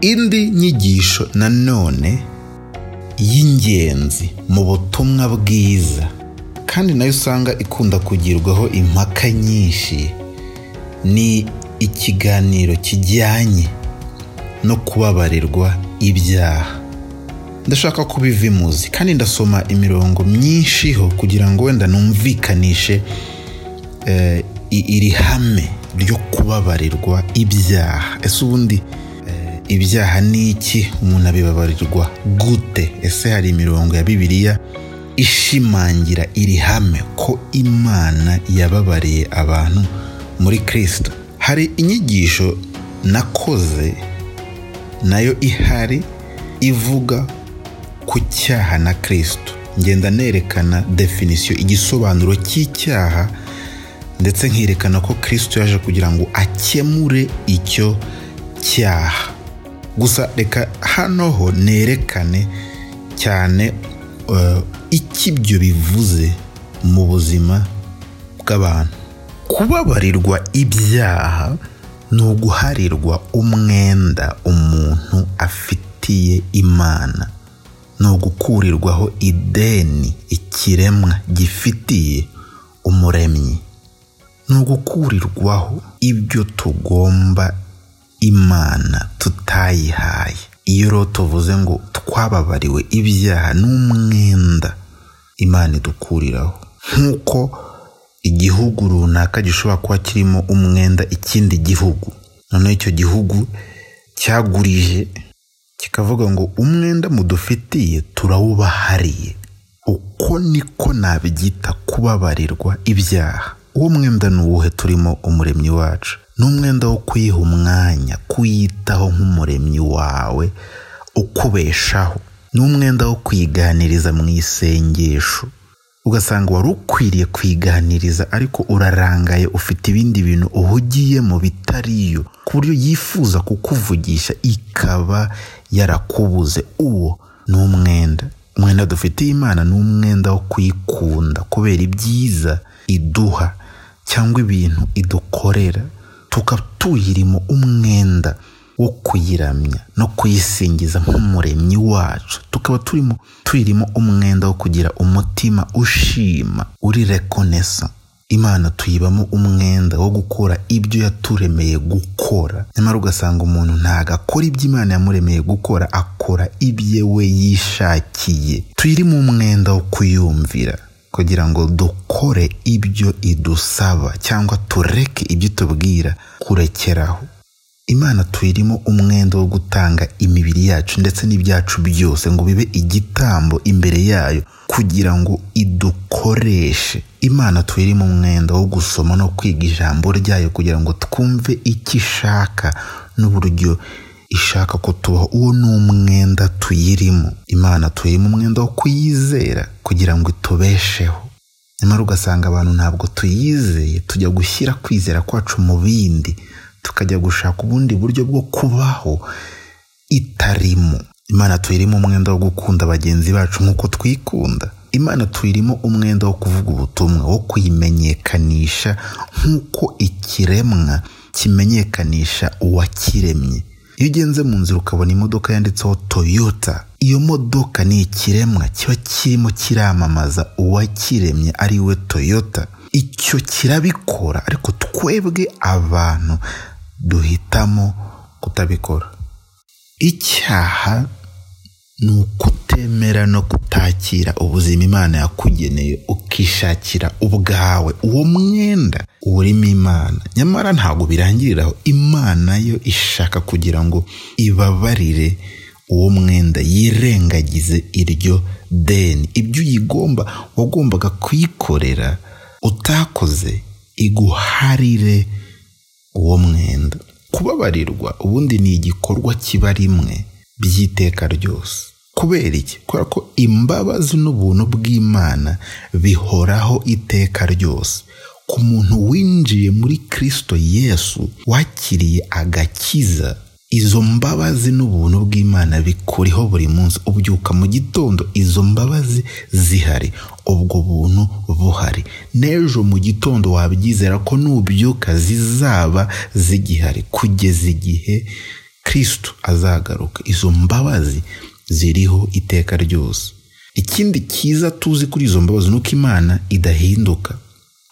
indi nyigisho nanone y'ingenzi mu butumwa bwiza kandi na yo usanga ikunda kugirwaho impaka nyinshi ni ikiganiro kijyanye no kubabarirwa ibyaha. Ndashaka kubiva imuzi kandi ndasoma imirongo myinshi ho kugira ngo wenda numvikanishe eh, iri hame. Ryo kubabarirwa ibyaha. Ese ubundi eh, ibyaha ni iki umuntu abibabarirwa? Gute? Ese hari imirongo ya bibiliya ishimangira iri hame ko imana yababariye abantu muri kirisito hari inyigisho nakoze na yo ihari ivuga ku cyaha na kirisito ngenda nerekana definisiyo igisobanuro cy'icyaha ndetse nkerekana ko kirisito yaje kugira ngo akemure icyo cyaha. Gusa reka hano ho nerekane cyane eh, icyo ibyo bivuze mu buzima bw'abantu. Kubabarirwa ibyaha ni uguharirwa umwenda umuntu afitiye imana. Ni ugukurirwaho ideni ikiremwa gifitiye umuremyi. Ni ugukurirwaho ibyo tugomba imana tutayihaye. Iyo rero tuvuze ngo twababariwe ibyaha ni umwenda imana idukuriraho. Nk'uko igihugu runaka gishobora kuba kirimo umwenda ikindi gihugu. Noneho icyo gihugu cyagurije kikavuga ngo umwenda mudufitiye turawubahariye. Uko niko nabyita kubabarirwa ibyaha. Uwo mwenda ni uwuhe turimo umuremyi wacu? Ni umwenda wo kuyiha umwanya kuyitaho nk'umuremyi wawe ukubeshaho. Ni umwenda wo kwiganiriza mu isengesho. Ugasanga wari ukwiriye kwiganiriza ariko urarangaye ufite ibindi bintu uhugiyemo bitariyo ku buryo yifuza kukuvugisha ikaba yarakubuze. Uwo ni umwenda. Umwenda dufitiye imana ni umwenda wo kuyikunda kubera ibyiza iduha. Cyangwa ibintu idukorera tukaba tuyirimo umwenda wo kuyiramya no kuyisingiza nk'umuremyi wacu. Tukaba turimo tuyirimo umwenda wo kugira umutima ushima uri rekonesa imana tuyibamo umwenda wo gukora ibyo yaturemeye gukora. Nyamara ugasanga umuntu ntabwo akora ibyo imana yamuremeye gukora akora ibye we yishakiye. Tuyirimo umwenda wo kuyumvira. Kugira ngo dukore ibyo idusaba cyangwa tureke ibyo itubwira kurekeraho. Imana tuyirimo umwenda wo gutanga imibiri yacu ndetse n'ibyacu byose ngo bibe igitambo imbere yayo kugira ngo idukoreshe. Imana tuyirimo umwenda wo gusoma no kwiga ijambo ryayo kugira ngo twumve icyo ishaka n'uburyo ishaka ko tubaho uwo ni umwenda tuyirimo. Imana tuyirimo umwenda wo kuyizera kugira ngo itubesheho nyamara ugasanga abantu ntabwo tuyizeye tujya gushyira kwizera kwacu mu bindi tukajya gushaka ubundi buryo bwo kubaho itarimo. Imana tuyirimo umwenda wo gukunda bagenzi bacu nk'uko twikunda. Imana tuyirimo umwenda wo kuvuga ubutumwa wo kuyimenyekanisha nk'uko ikiremwa kimenyekanisha uwakiremye. Iyo ugenze mu nzira ukabona imodoka yanditseho toyota iyo modoka ni ikiremwa kiba kirimo kiramamaza uwakiremye ari we toyota. Icyo kirabikora ariko twebwe abantu duhitamo kutabikora. Icyaha ni ukutemera no kutakira ubuzima imana yakugeneye ukishakira ubwawe uwo mwenda urimo imana. Nyamara ntabwo birangiriraho imana yo ishaka kugira ngo ibabarire uwo mwenda yirengagize iryo deni. Ibyo uyigomba wagombaga kuyikorera utakoze iguharire uwo mwenda. Kubabarirwa ubundi ni igikorwa kiba rimwe. By'iteka ryose. Kubera iki? Kubera ko imbabazi n'ubuntu bw'imana bihoraho iteka ryose. Ku muntu winjiye muri kirisito yesu wakiriye agakiza izo mbabazi n'ubuntu bw'imana bikuriho buri munsi. Ubyuka mu gitondo izo mbabazi zihari. Ubwo buntu buhari. N'ejo mu gitondo wabyizera ko nubyuka zizaba zigihari. Kugeza igihe kirisitu azagaruka. Izo mbabazi ziriho iteka ryose. Ikindi cyiza tuzi kuri izo mbabazi ni uko imana idahinduka.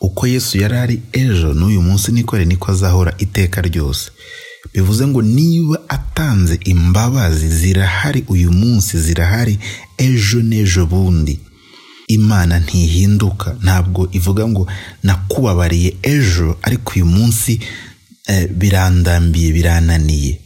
Uko yesu yari ari ejo n'uyu munsi niko ari niko azahora iteka ryose. Bivuze ngo niba atanze imbabazi zirahari uyu munsi zirahari ejo n'ejo bundi. Imana ntihinduka. Ntabwo ivuga ngo nakubabariye ejo ariko uyu munsi birandambiye birananiye.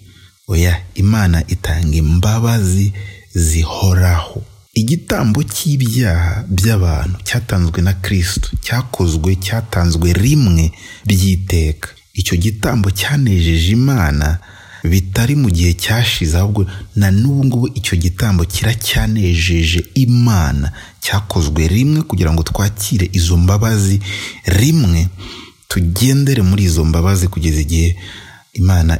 Oya imana itanga imbabazi zihoraho. Igitambo cy'ibyaha by'abantu cyatanzwe na kirisito cyakozwe cyatanzwe rimwe by'iteka icyo gitambo cyanejeje imana bitari mu gihe cyashize ahubwo na n'ubu ngubu icyo gitambo kiracyanejeje imana. Cyakozwe rimwe kugira ngo twakire izo mbabazi rimwe tugendere muri izo mbabazi kugeza igihe imana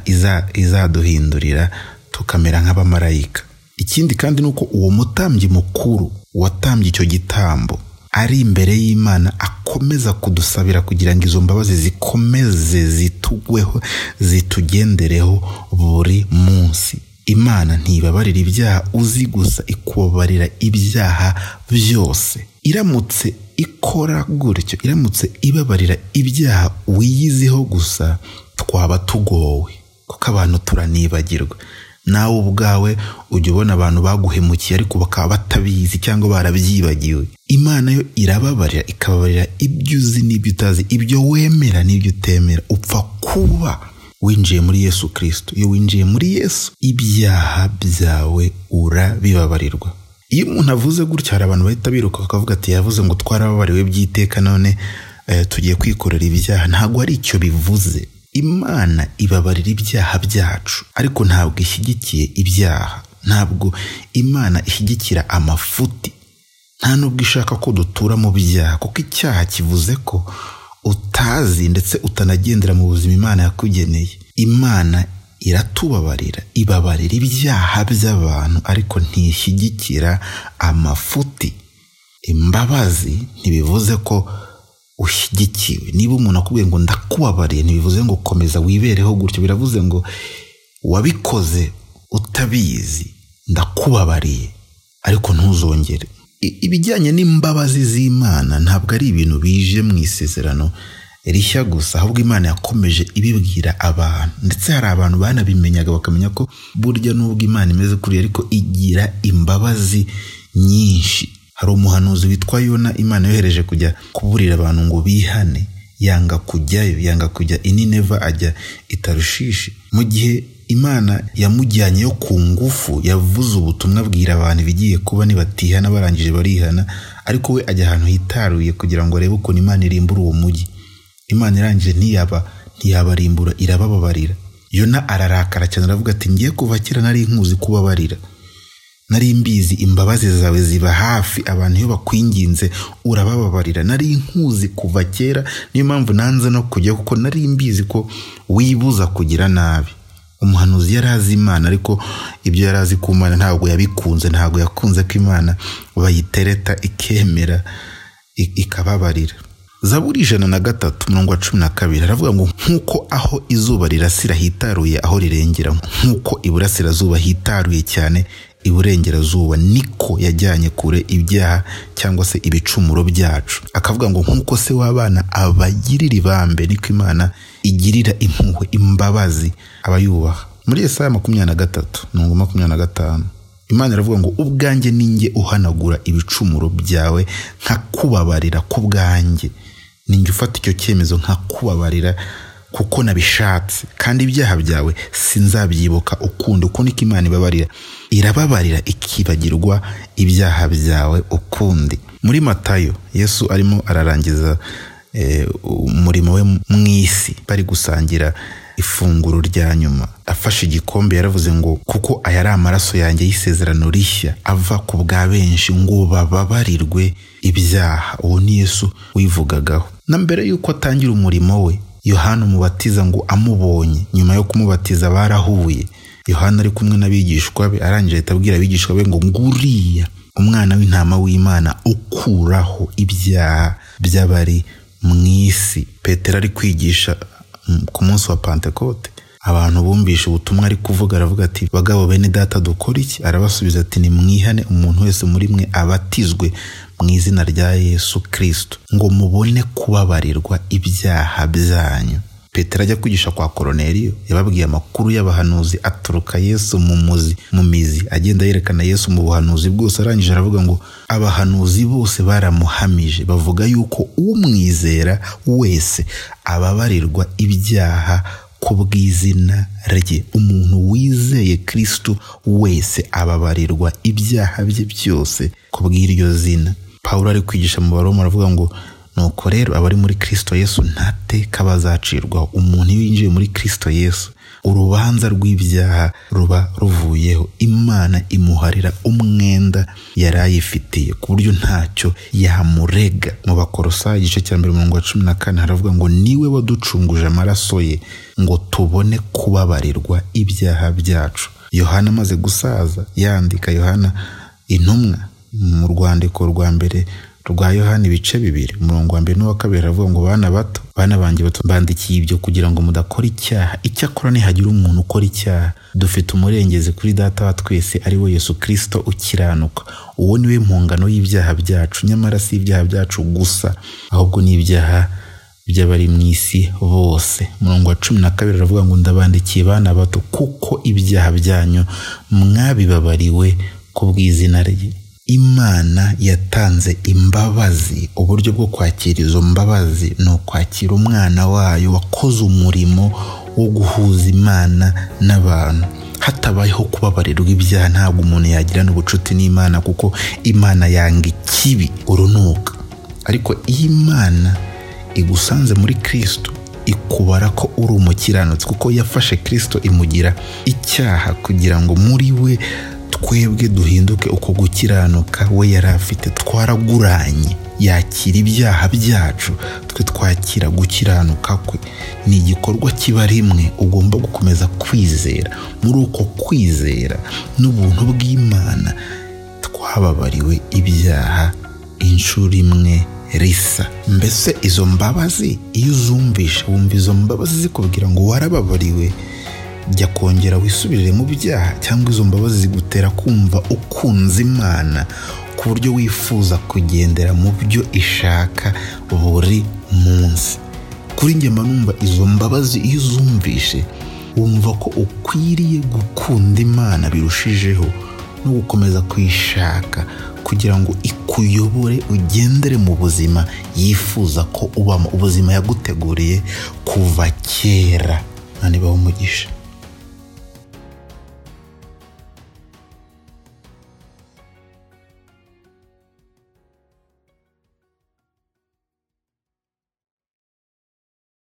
izaduhindurira tukamera nk'abamarayika ikindi kandi ni uko uwo mutambyi mukuru watambye icyo gitambo ari imbere y'imana akomeza kudusabira kugira ngo izo mbabazi zikomeze zitugweho zitugendereho buri munsi. Imana ntibabarira ibyaha uzi gusa ikubabarira ibyaha byose. Iramutse ikora gutyo iramutse ibabarira ibyaha wiyiziho gusa twaba tugowe kuko abantu turanibagirwa. Nawe ubwawe ujya ubona abantu baguhemukiye ariko bakaba batabizi cyangwa barabyibagiwe. Imana yo irababarira ikababarira ibyo uzi n'ibyo utazi ibyo wemera n'ibyo utemera. Upfa kuba winjiye muri yesu kirisito iyo winjiye muri yesu ibyaha byawe urabibabarirwa. Iyo umuntu avuze gutya hari abantu bahita biruka bakavuga ati yavuze ngo twarababariwe by'iteka none tugiye kwikorera ibyaha. Ntabwo ari icyo bivuze. Imana ibabarira ibyaha byacu. Ariko ntabwo ishyigikiye ibyaha. Ntabwo imana ishyigikira amafuti. Nta nubwo ishaka ko dutura mu byaha. Kuko icyaha kivuze ko utazi ndetse utanagendera mu buzima imana yakugeneye. Imana iratubabarira. Ibabarira ibyaha by'abantu. Ariko ntishyigikira amafuti. Imbabazi ntibivuze ko ushyigikiwe. Niba umuntu akubwiye ngo ndakubabariye ntibivuze ngo komeza wibereho gutyo biravuze ngo wabikoze utabizi ndakubabariye ariko ntuzongere. Ibijyanye n'imbabazi z'imana ntabwo ari ibintu bije mu isezerano rishya gusa ahubwo imana yakomeje ibibwira abantu. Ndetse hari abantu banabimenyaga bakamenya ko burya n'ubwo imana imeze kuriya ariko igira imbabazi nyinshi. Hari umuhanuzi witwa yona imana yohereje kujya kuburira abantu ngo bihane yanga kujyayo yanga kujya inineva ajya itarushishi mu gihe imana yamujyanyeyo ku ngufu yavuze ubutumwa abwira abantu ibigiye kuba nibatihana barangije barihana ariko we ajya ahantu hitaruye kugira ngo arebe ukuntu imana irimbura uwo mujyi imana irangije ntiyaba ntiyabarimbura irabababarira. Yona ararakara cyane aravuga ati ngiye kuva kera nari nkuzi kubabarira. Nari mbizi imbabazi zawe ziba hafi abantu iyo bakwinginze urabababarira. Nari nkuzi kuva kera niyo mpamvu nanze no kujya kuko nari mbizi ko wibuza kugira nabi. Umuhanuzi yari azi imana ariko ibyo yari azi ku mana ntabwo yabikunze ntabwo yakunze ko imana bayitereta ikemera ikababarira. Zaburi ijana na gatatu mirongo wa cumi na kabiri aravuga ngo nk'uko aho izuba rirasira hitaruye aho rirengera. Nk'uko iburasirazuba hitaruye cyane iburengerazuba niko yajyanye kure ibyaha cyangwa se ibicumuro byacu. Akavuga ngo nk'uko se w'abana abagirira ibambe niko imana igirira impuhwe imbabazi abayubaha. Muri Yesaya makumyabiri na gatatu mirongo makumyabiri na gatanu imana iravuga ngo ubwanjye ninjye uhanagura ibicumuro byawe nkakubabarira ku bwanjye. Ninjye ufata icyo cyemezo nkakubabarira kuko nabishatse. Kandi ibyaha byawe sinzabyibuka ukundi uko niko imana ibabarira. Irababarira ikibagirwa ibyaha byawe ukundi. Muri matayo yesu arimo ararangiza umurimo we mu isi. Bari gusangira ifunguro rya nyuma. Afashe igikombe yaravuze ngo kuko aya ari amaraso yanjye y'isezerano rishya ava ku bwa benshi ngo bababarirwe ibyaha. Uwo ni yesu wivugagaho. Na mbere y'uko atangira umurimo we yohana umubatiza ngo amubonye nyuma yo kumubatiza barahuye. Yohana ari kumwe n'abigishwa be arangije ahita abwira abigishwa be ngo nguriya umwana w'intama w'imana ukuraho ibyaha by'abari mu isi. Petero ari kwigisha ku munsi wa pantekote abantu bumvishe ubutumwa ari kuvuga aravuga ati bagabo bene data dukora iki? Arabasubiza ati ni mwihane umuntu wese muri mwe abatizwe mu izina rya yesu kirisito ngo mubone kubabarirwa ibyaha byanyu. Petero ajya kwigisha kwa koroneriyo yababwiye amakuru y'abahanuzi aturuka yesu mu muzi mu mizi agenda yerekana yesu mu buhanuzi bwose. Arangije aravuga ngo abahanuzi bose baramuhamije bavuga yuko umwizera wese ababarirwa ibyaha ku bw'izina rye. Umuntu wizeye kirisito wese ababarirwa ibyaha bye byose ku bw'iryo zina. Paul ari kwigisha mu baroma aravuga ngo nuko rero abari muri kirisito yesu ntateka bazacirwaho umuntu iyo yinjiye muri kirisito yesu urubanza rw'ibyaha ruba ruvuyeho. Imana imuharira umwenda yari ayifitiye ku buryo ntacyo yamurega. Mu bakorosa igice cya mbere umurongo wa cumi na kane haravuga ngo ni we waducunguje amaraso ye ngo tubone kubabarirwa ibyaha byacu. Yohana amaze gusaza yandika yohana intumwa mu rwandiko rwa mbere rwa yohani ibice bibiri. Umurongo wa mbere n'uwa kabiri aravuga ngo bana bato bana banjye bato bandikiye ibyo kugira ngo mudakora icyaha. Icyakora nihagira umuntu ukora icyaha. Dufite umurengezi kuri data wa twese ari we yesu kirisito ukiranuka. Uwo ni we mpungano y'ibyaha byacu. Nyamara si ibyaha byacu gusa ahubwo ni ibyaha by'abari mu isi bose. Umurongo wa cumi na kabiri aravuga ngo ndabandikiye bana bato kuko ibyaha byanyu mwabibabariwe ku bw'izina rye. Imana yatanze imbabazi. Uburyo bwo kwakira izo mbabazi ni ukwakira umwana wayo wakoze umurimo wo guhuza imana n'abantu. Hatabayeho kubabarirwa ibyaha ntabwo umuntu yagira n'ubucuti n'imana kuko imana yanga ikibi urunuka. Ariko iyo imana igusanze muri kirisito ikubara ko uri umukiranutsi kuko yafashe kirisito imugira icyaha kugira ngo muri we twebwe duhinduke uko gukiranuka we yari afite twaraguranye yakira ibyaha byacu twe twakira gukiranuka kwe. Ni igikorwa kiba rimwe ugomba gukomeza kwizera. Muri uko kwizera n'ubuntu bw'imana twababariwe ibyaha inshuro imwe risa. Mbese izo mbabazi iyo uzumvishe wumva izo mbabazi zikubwira ngo warababariwe jya kongera wisubirire mu byaha cyangwa izo mbabazi zigutera kumva ukunze imana ku buryo wifuza kugendera mu byo ishaka buri munsi. Kuri njye mba numva izo mbabazi iyo uzumvishe wumva ko ukwiriye gukunda imana birushijeho no gukomeza kuyishaka kugira ngo ikuyobore ugendere mu buzima yifuza ko ubamo. Ubuzima yaguteguriye kuva kera. Ntibaho umugisha.